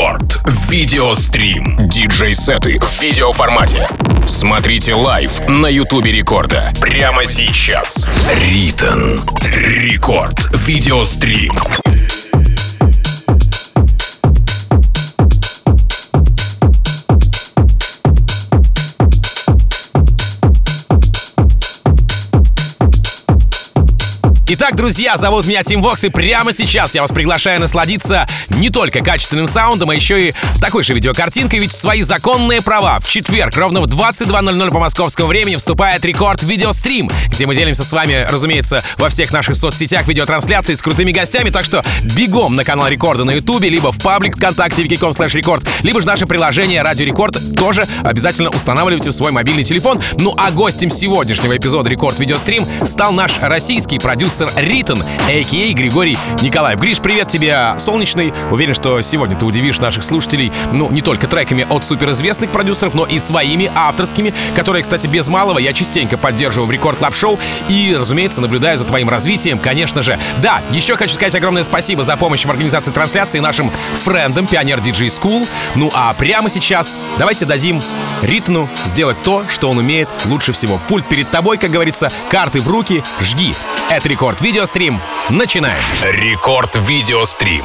Record. Video Stream. Диджей-сеты в видеоформате. Смотрите live на Ютубе Рекорда. Прямо сейчас. RITN. Record. Video Stream. Итак, друзья, зовут меня Tim Vox, и прямо сейчас я вас приглашаю насладиться не только качественным саундом, а еще и такой же видеокартинкой, ведь в свои законные права в четверг ровно в 22.00 по московскому времени вступает Record Video Stream, где мы делимся с вами, разумеется, во всех наших соцсетях видеотрансляции с крутыми гостями, так что бегом на канал Рекорда на Ютубе, либо в паблик ВКонтакте vk.com slash record, либо же наше приложение Радио Рекорд тоже обязательно устанавливайте в свой мобильный телефон. Ну а гостем сегодняшнего эпизода Record Video Stream стал наш российский продюсер продюсер RITN, a.k.a. Григорий Николаев. Гриш, привет тебе, солнечный. Уверен, что сегодня ты удивишь наших слушателей, ну, не только треками от суперизвестных продюсеров, но и своими авторскими, которые, кстати, без малого я частенько поддерживаю в Record Club Show и, разумеется, наблюдаю за твоим развитием, конечно же. Да, еще хочу сказать огромное спасибо за помощь в организации трансляции нашим френдам Пионер Диджей School. Ну а прямо сейчас давайте дадим Ритну сделать то, что он умеет лучше всего. Пульт перед тобой, как говорится, карты в руки, жги. Это рекорд Рекорд Видеострим. Начинаем. Рекорд Видеострим.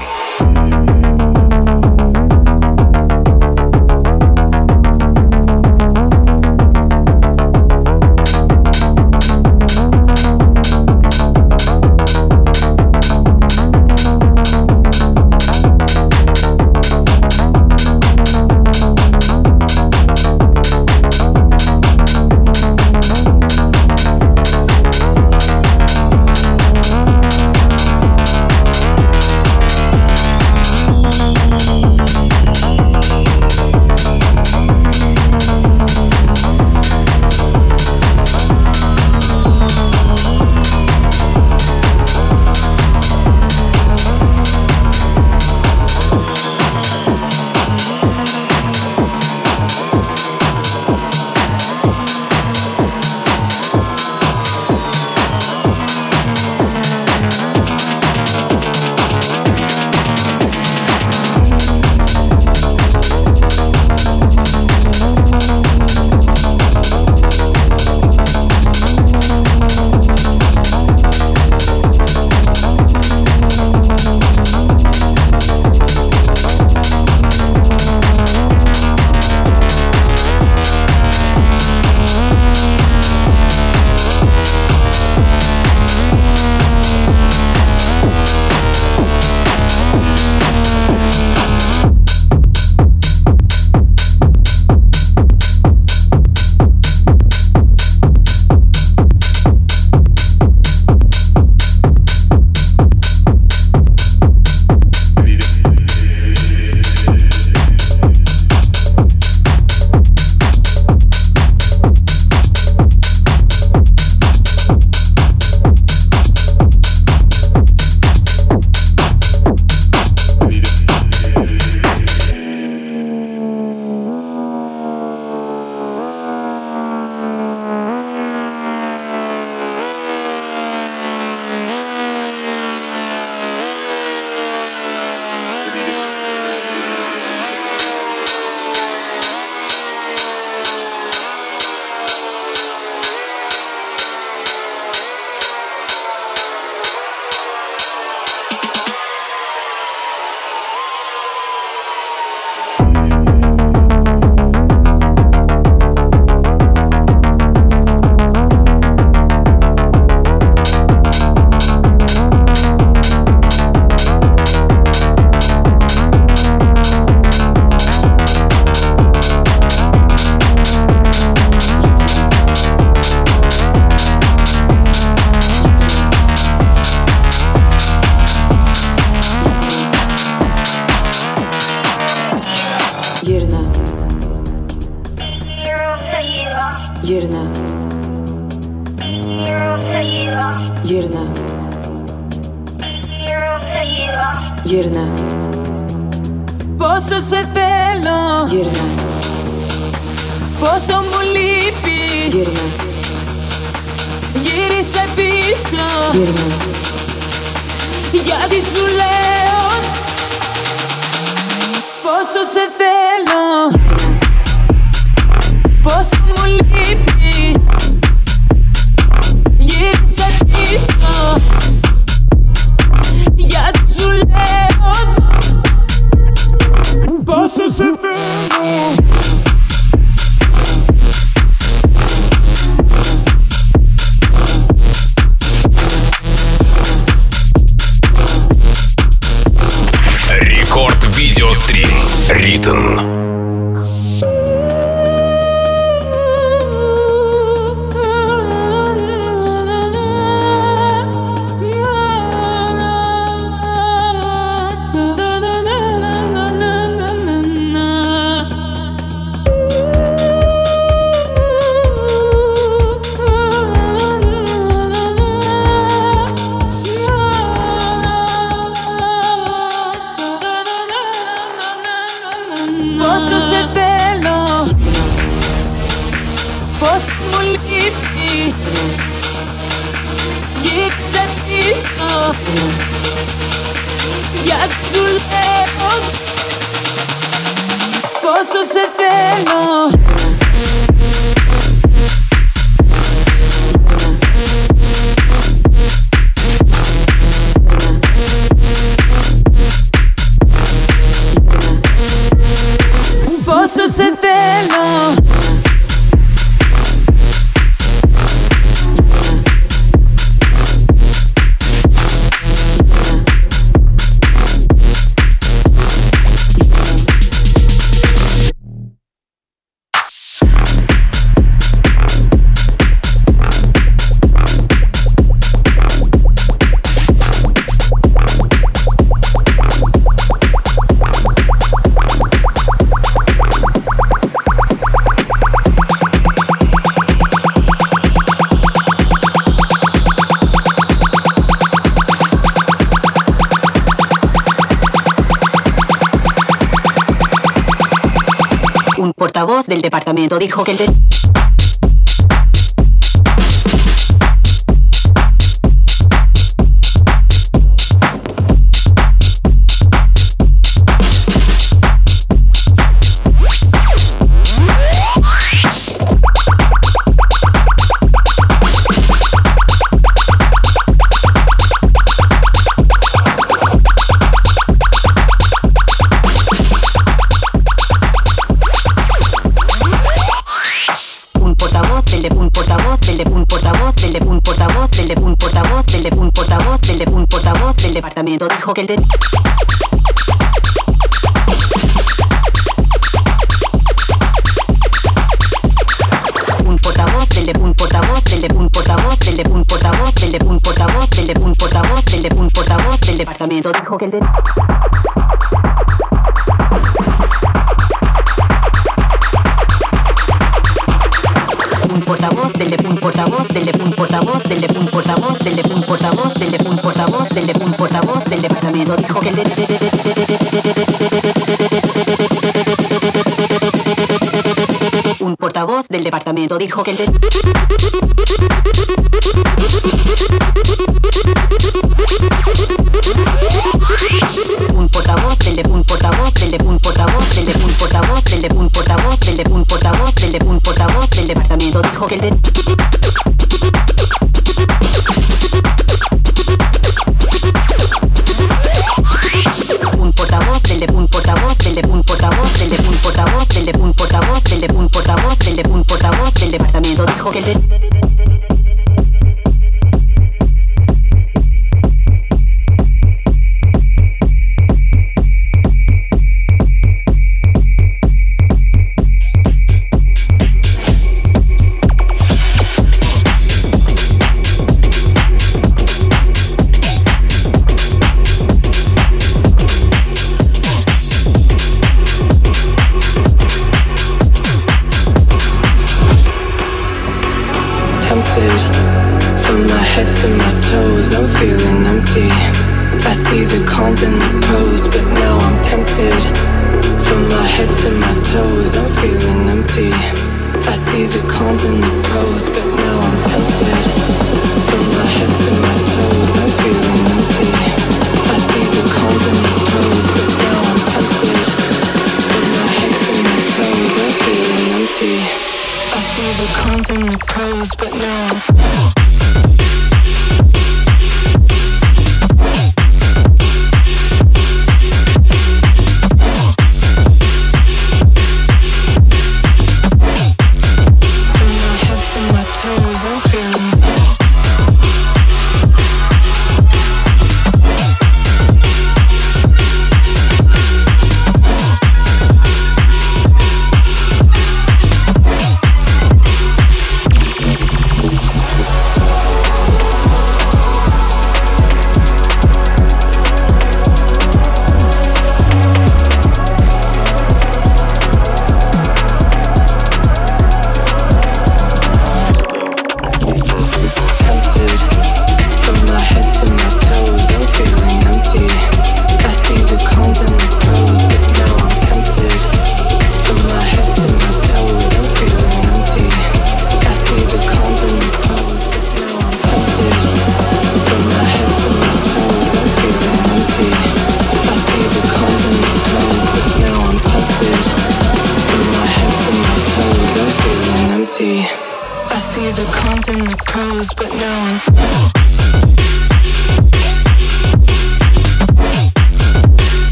Beaten. dijo que te departamento dijo que el de... un portavoz del de un portavoz del de un portavoz del de un portavoz del de un portavoz del de un portavoz del de un portavoz del departamento dijo que el de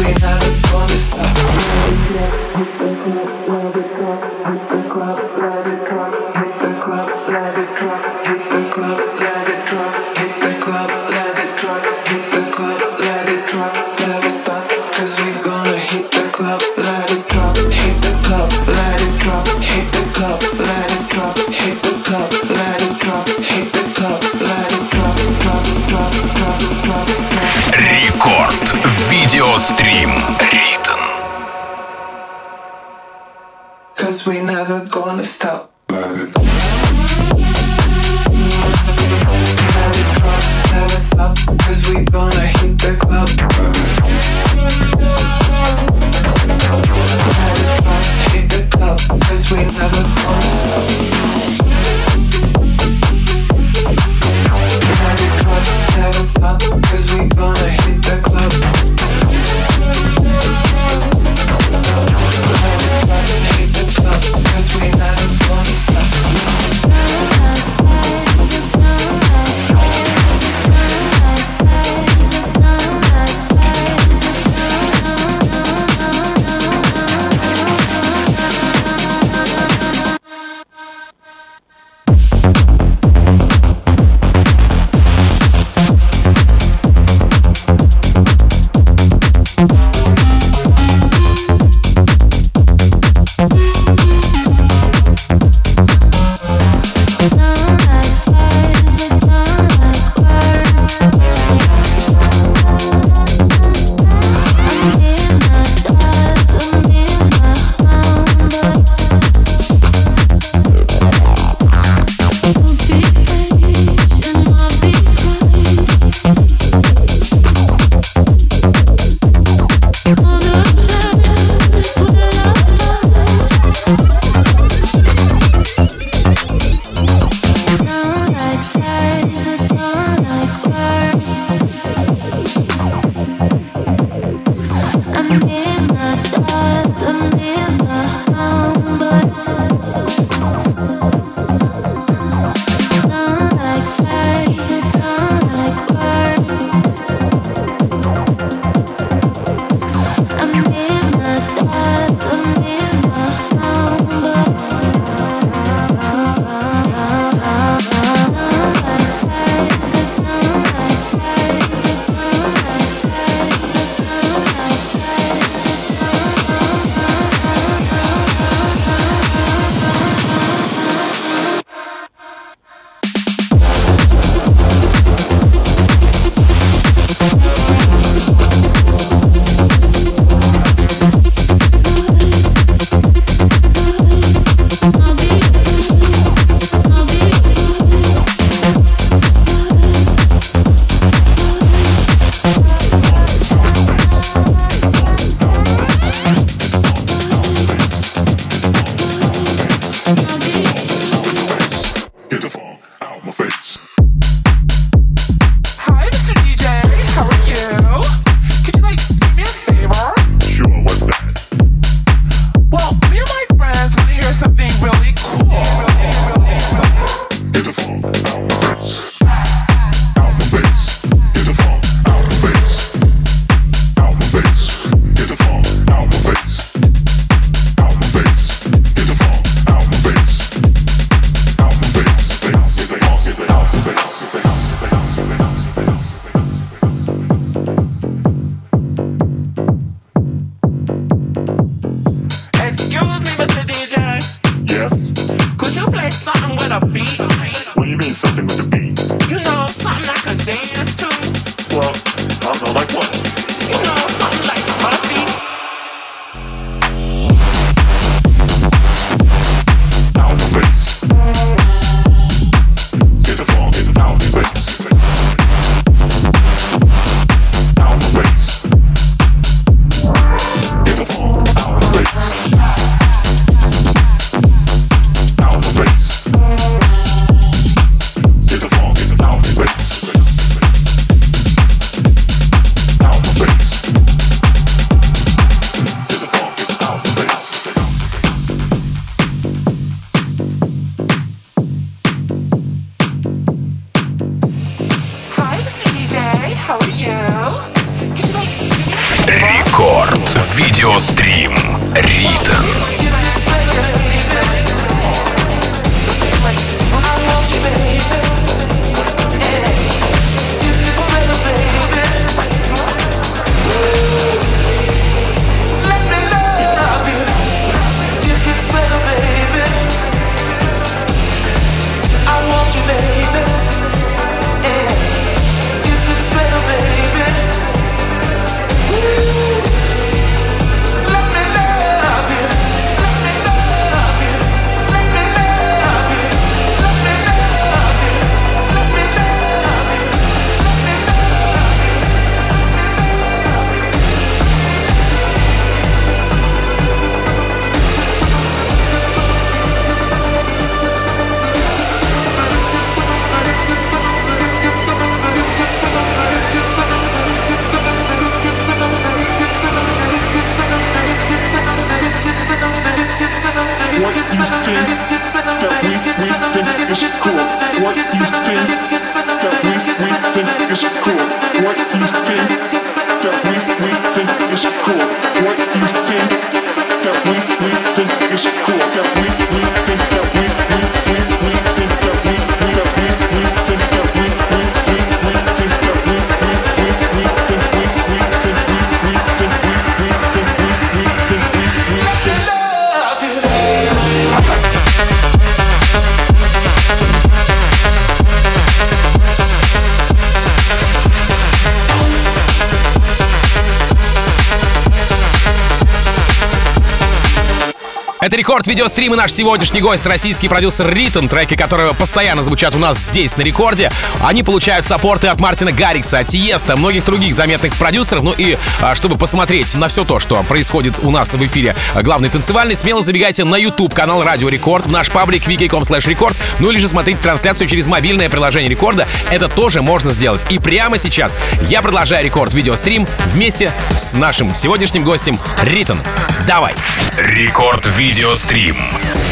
we had a Это рекорд видеострима наш сегодняшний гость, российский продюсер Ритон, треки которого постоянно звучат у нас здесь, на рекорде. Они получают саппорты от Мартина Гаррикса, от Тиеста, многих других заметных продюсеров. Ну и а, чтобы посмотреть на все то, что происходит у нас в эфире главный танцевальный, смело забегайте на YouTube канал Радио Рекорд, в наш паблик wiki.com slash record, ну или же смотрите трансляцию через мобильное приложение Рекорда. Это тоже можно сделать. И прямо сейчас я продолжаю рекорд видеострим вместе с нашим сегодняшним гостем Ритон. Давай! Рекорд видео Видеострим. So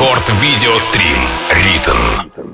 Рекорд Видеострим. Ритм.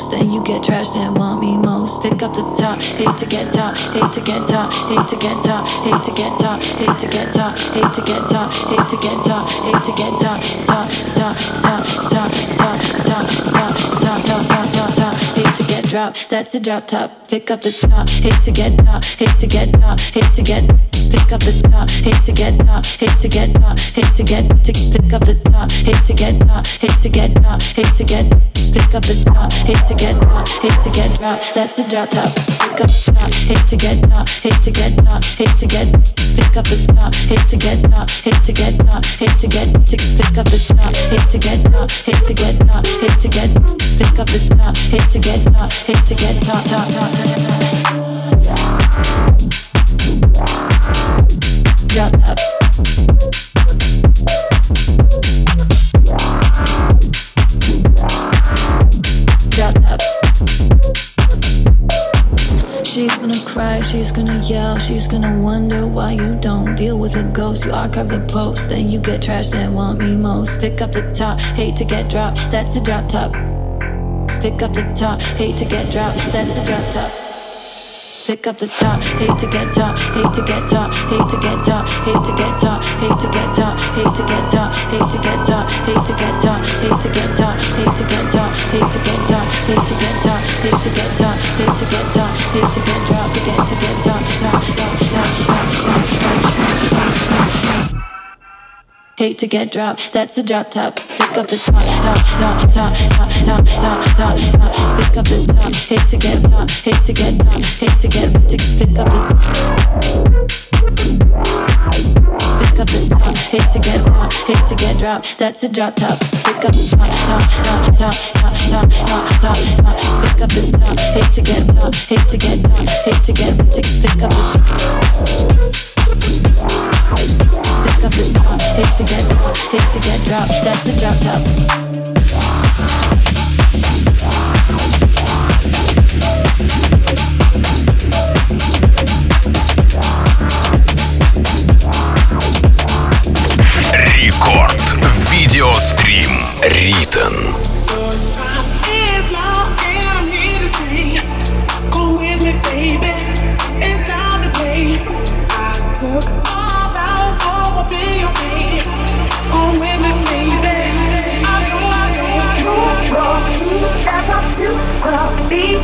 most, you get trashed and want me most. Take up the top, hate to get top, hate to get top, hate to get top, hate to get top, hate to get top, hate to get top, hate to get top, hate to get top, top. That's a drop top. Pick up the top, hate to get top, hate to get top, hate to get. Pick up the top, hate to get top, hate to get top, hate to get. Pick up the top, hate to get top, hate to get top, hate to get. Pick up the top, hate to get top, hate to get drop. That's a drop top. Pick up the top, hate to get top, hate to get top, hate to get. Pick up the top, hate to get top, hate to get top, hate to get. Pick up the top, hate to get top, hate to get top, hate to get. Pick up the top, hate to get top, hate to get top, top, top, top. Drop top. Fright, she's gonna yell, she's gonna wonder why you don't deal with a ghost. You archive the post, then you get trashed and want me most. Stick up the top, hate to get dropped, that's a drop top. Stick up the top, hate to get dropped, that's a drop top. Stick up the top, hate to get top, hate to get top, hate to get top, hate to get top, hate to get top, hate to get top, hate to get top, hate to get top, hate to Hate to get dropped, that's a drop top. Pick up the top, top, top, top, top, top, top, top, top. Pick up the top, hate to get top, hate to get top, hate to get to pick up the Pick up the top, hate to get top, hate to get dropped, that's a drop top. Pick up the top, top, top, top, top, top, top, top, top. Pick up the top, hate to get top, hate to get top, hate to get to pick up the Pick up the top, hate to get hate to get dropped. That's a drop top. Рекорд. Видеострим. Ритон. wanna be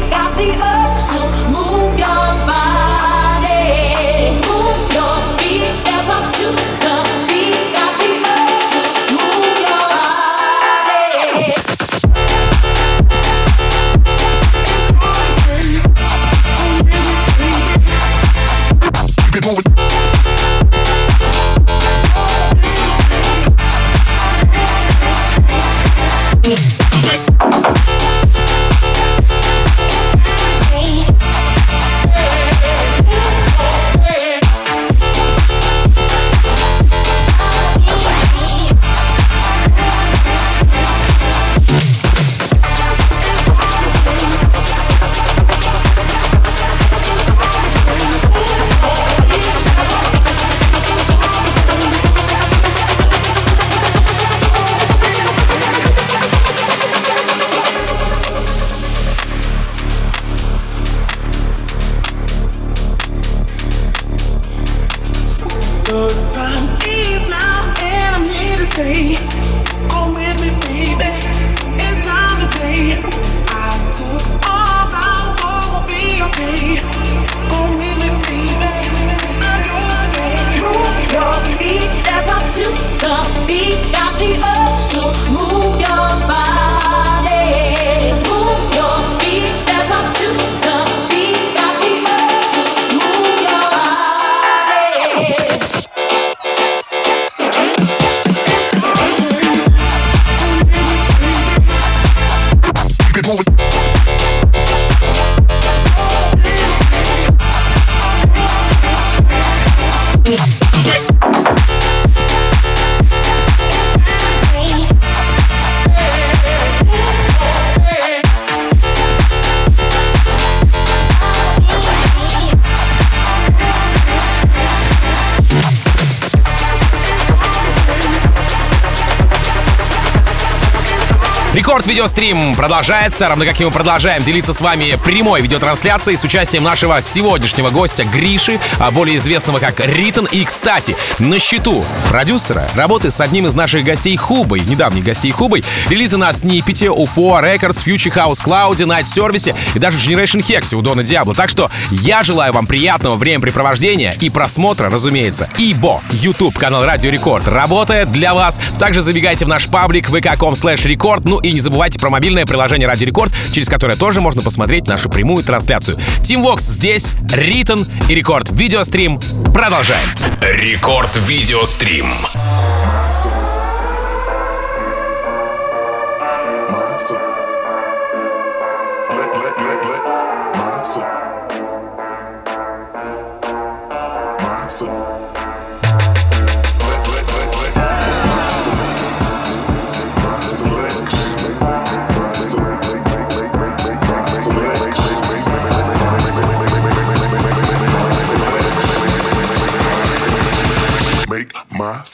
Video Stream продолжается, равно как и мы продолжаем делиться с вами прямой видеотрансляцией с участием нашего сегодняшнего гостя Гриши, а более известного как RITN. И, кстати, на счету продюсера работы с одним из наших гостей Хубой, недавних гостей Хубой, релизы на Снипете, UFO Records, Future House Cloud, Night Service и даже Generation Hex у Дона Диабло. Так что я желаю вам приятного времяпрепровождения и просмотра, разумеется, ибо YouTube канал Радио Рекорд работает для вас. Также забегайте в наш паблик vk.com slash record. Ну и не забывайте про мобильное приложение Радио Рекорд, через которое тоже можно посмотреть нашу прямую трансляцию. Tim Vox здесь, RITN и Record Video Stream. Продолжаем. Рекорд. Видеострим. Max.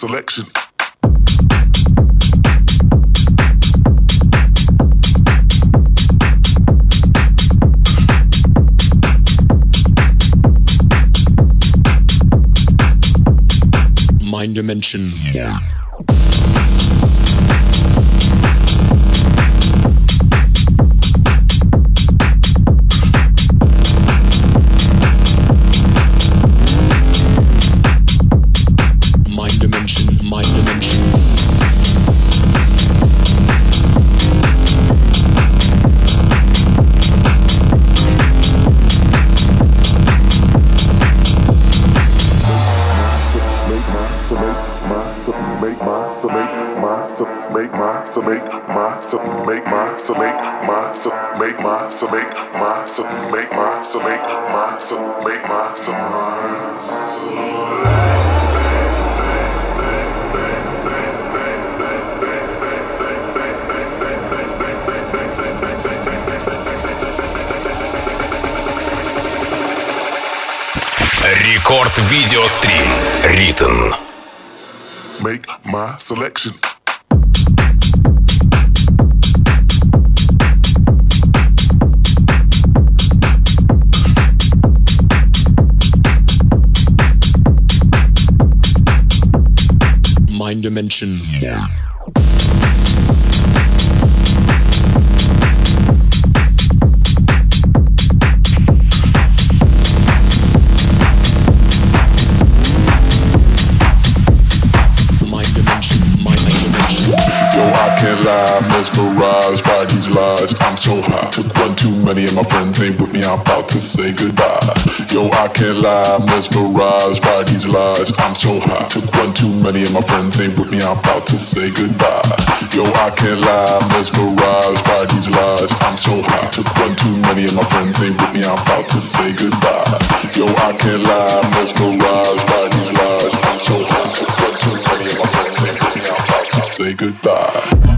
selection. Mind Dimension. Yeah. make my so make my so make my so make my so make my so make my so Рекорд видеострим. Ритм. Make my selection. Dimension. lie, mesmerized by these lies. I'm so high. Took one too many and my friends ain't with me. I'm about to say goodbye. Yo, I can't lie, mesmerized by these lies. I'm so high. Took one too many and my friends ain't with me. I'm about to say goodbye. Yo, I can't lie, mesmerized by these lies. I'm so high. Took one too many and my friends ain't with me. I'm about to say goodbye. Yo, I can't lie, mesmerized by these lies. I'm so high. Took one too many and my friends ain't with me. I'm about to say goodbye.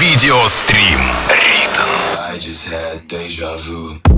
видеострим. Ритм. I just had deja vu.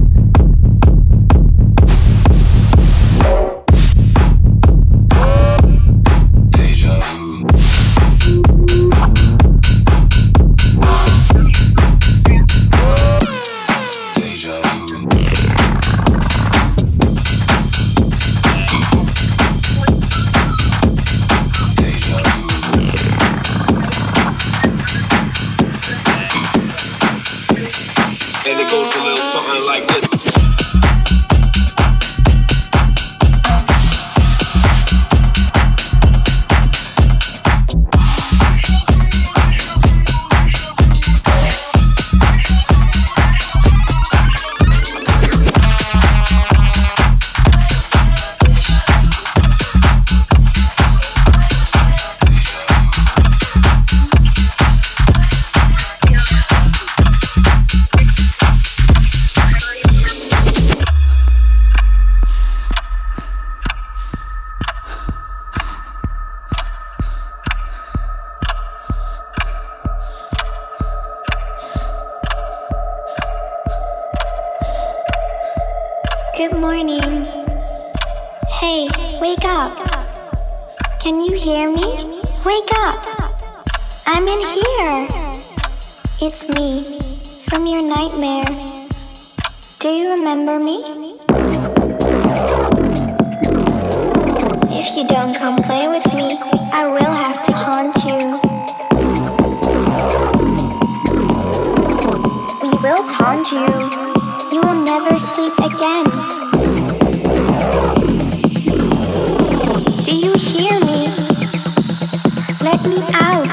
you, you will never sleep again. Do you hear me? Let me out.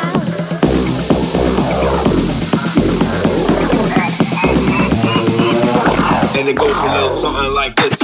and it goes a little something like this.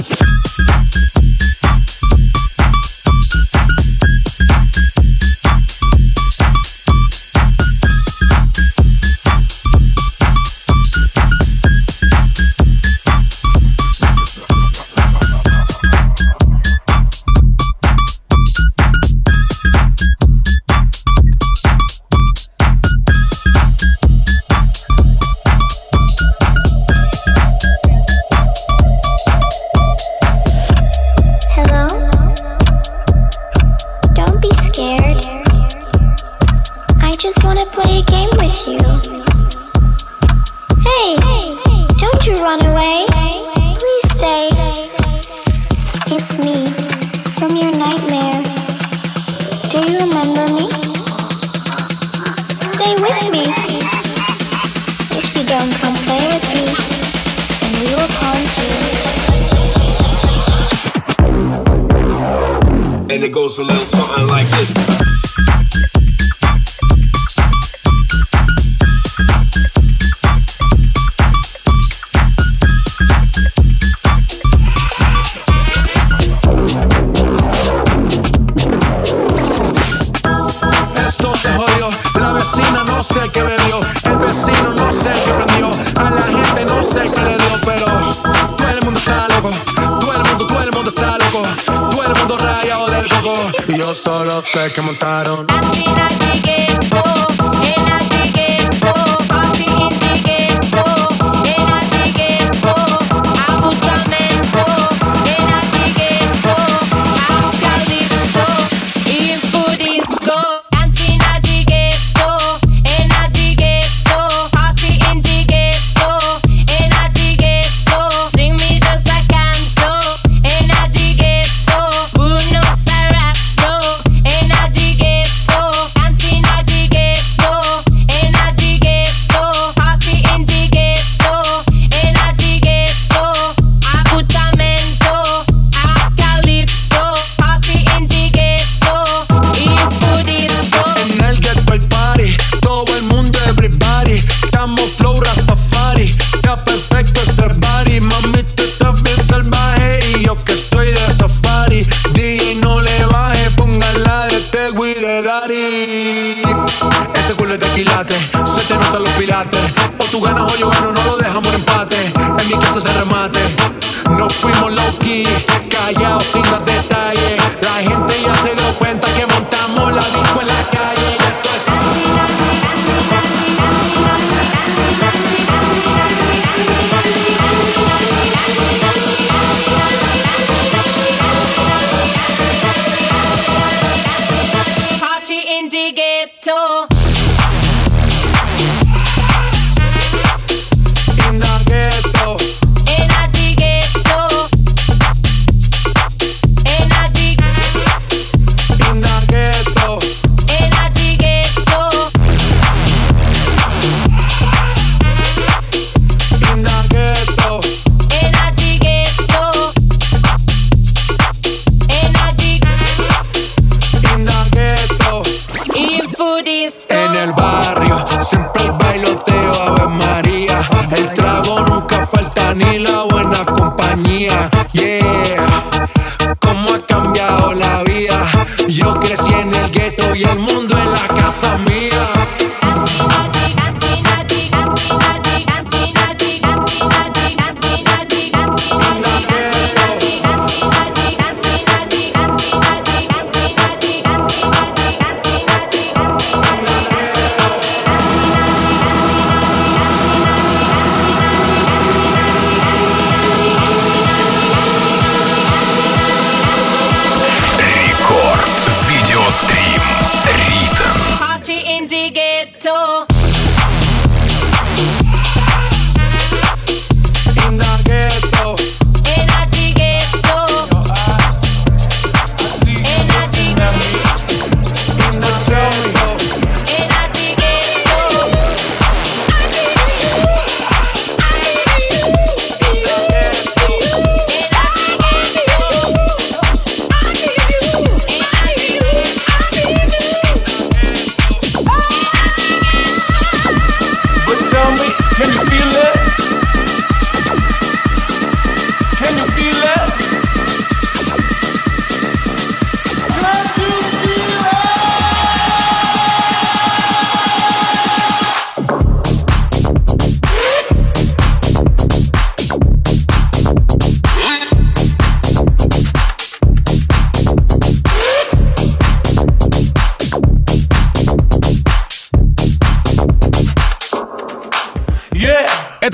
Solo sé que montaron.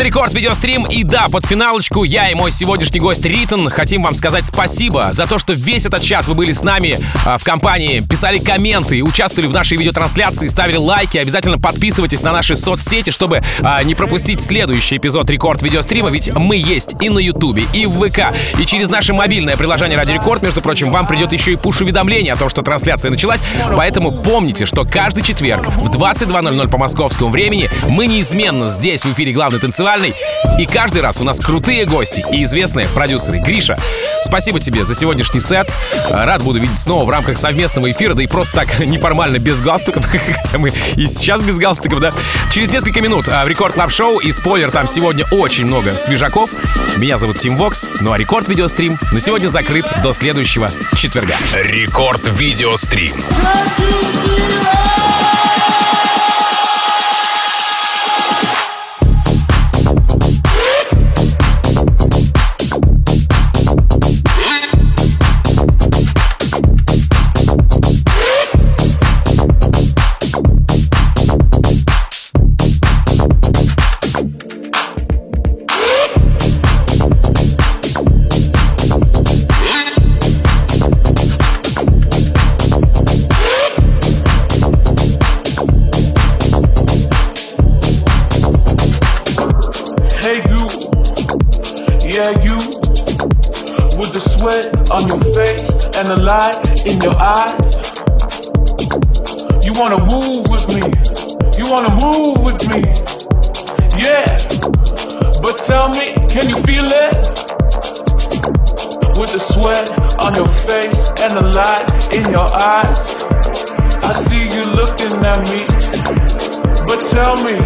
Рекорд видеострим, и да, под финалочку я и мой сегодняшний гость Ритон хотим вам сказать спасибо за то, что весь этот час вы были с нами а, в компании, писали комменты, участвовали в нашей видеотрансляции, ставили лайки. Обязательно подписывайтесь на наши соцсети, чтобы а, не пропустить следующий эпизод рекорд видеострима, ведь мы есть и на Ютубе, и в ВК, и через наше мобильное приложение Радио Рекорд, между прочим, вам придет еще и пуш-уведомление о том, что трансляция началась. Поэтому помните, что каждый четверг в 22.00 по московскому времени мы неизменно здесь в эфире главный танцевальный танцевальный. И каждый раз у нас крутые гости и известные продюсеры. Гриша, спасибо тебе за сегодняшний сет. Рад буду видеть снова в рамках совместного эфира, да и просто так неформально, без галстуков. Хотя мы и сейчас без галстуков, да. Через несколько минут а, в Record Club Show и спойлер, там сегодня очень много свежаков. Меня зовут Tim Vox, ну а Record Video Stream на сегодня закрыт до следующего четверга. Record Video Stream. Hey with the sweat on your face and the light in your eyes. You wanna move with me, you wanna move with me, yeah. But tell me, can you feel it? With the sweat on your face and the light in your eyes. I see you looking at me, but tell me,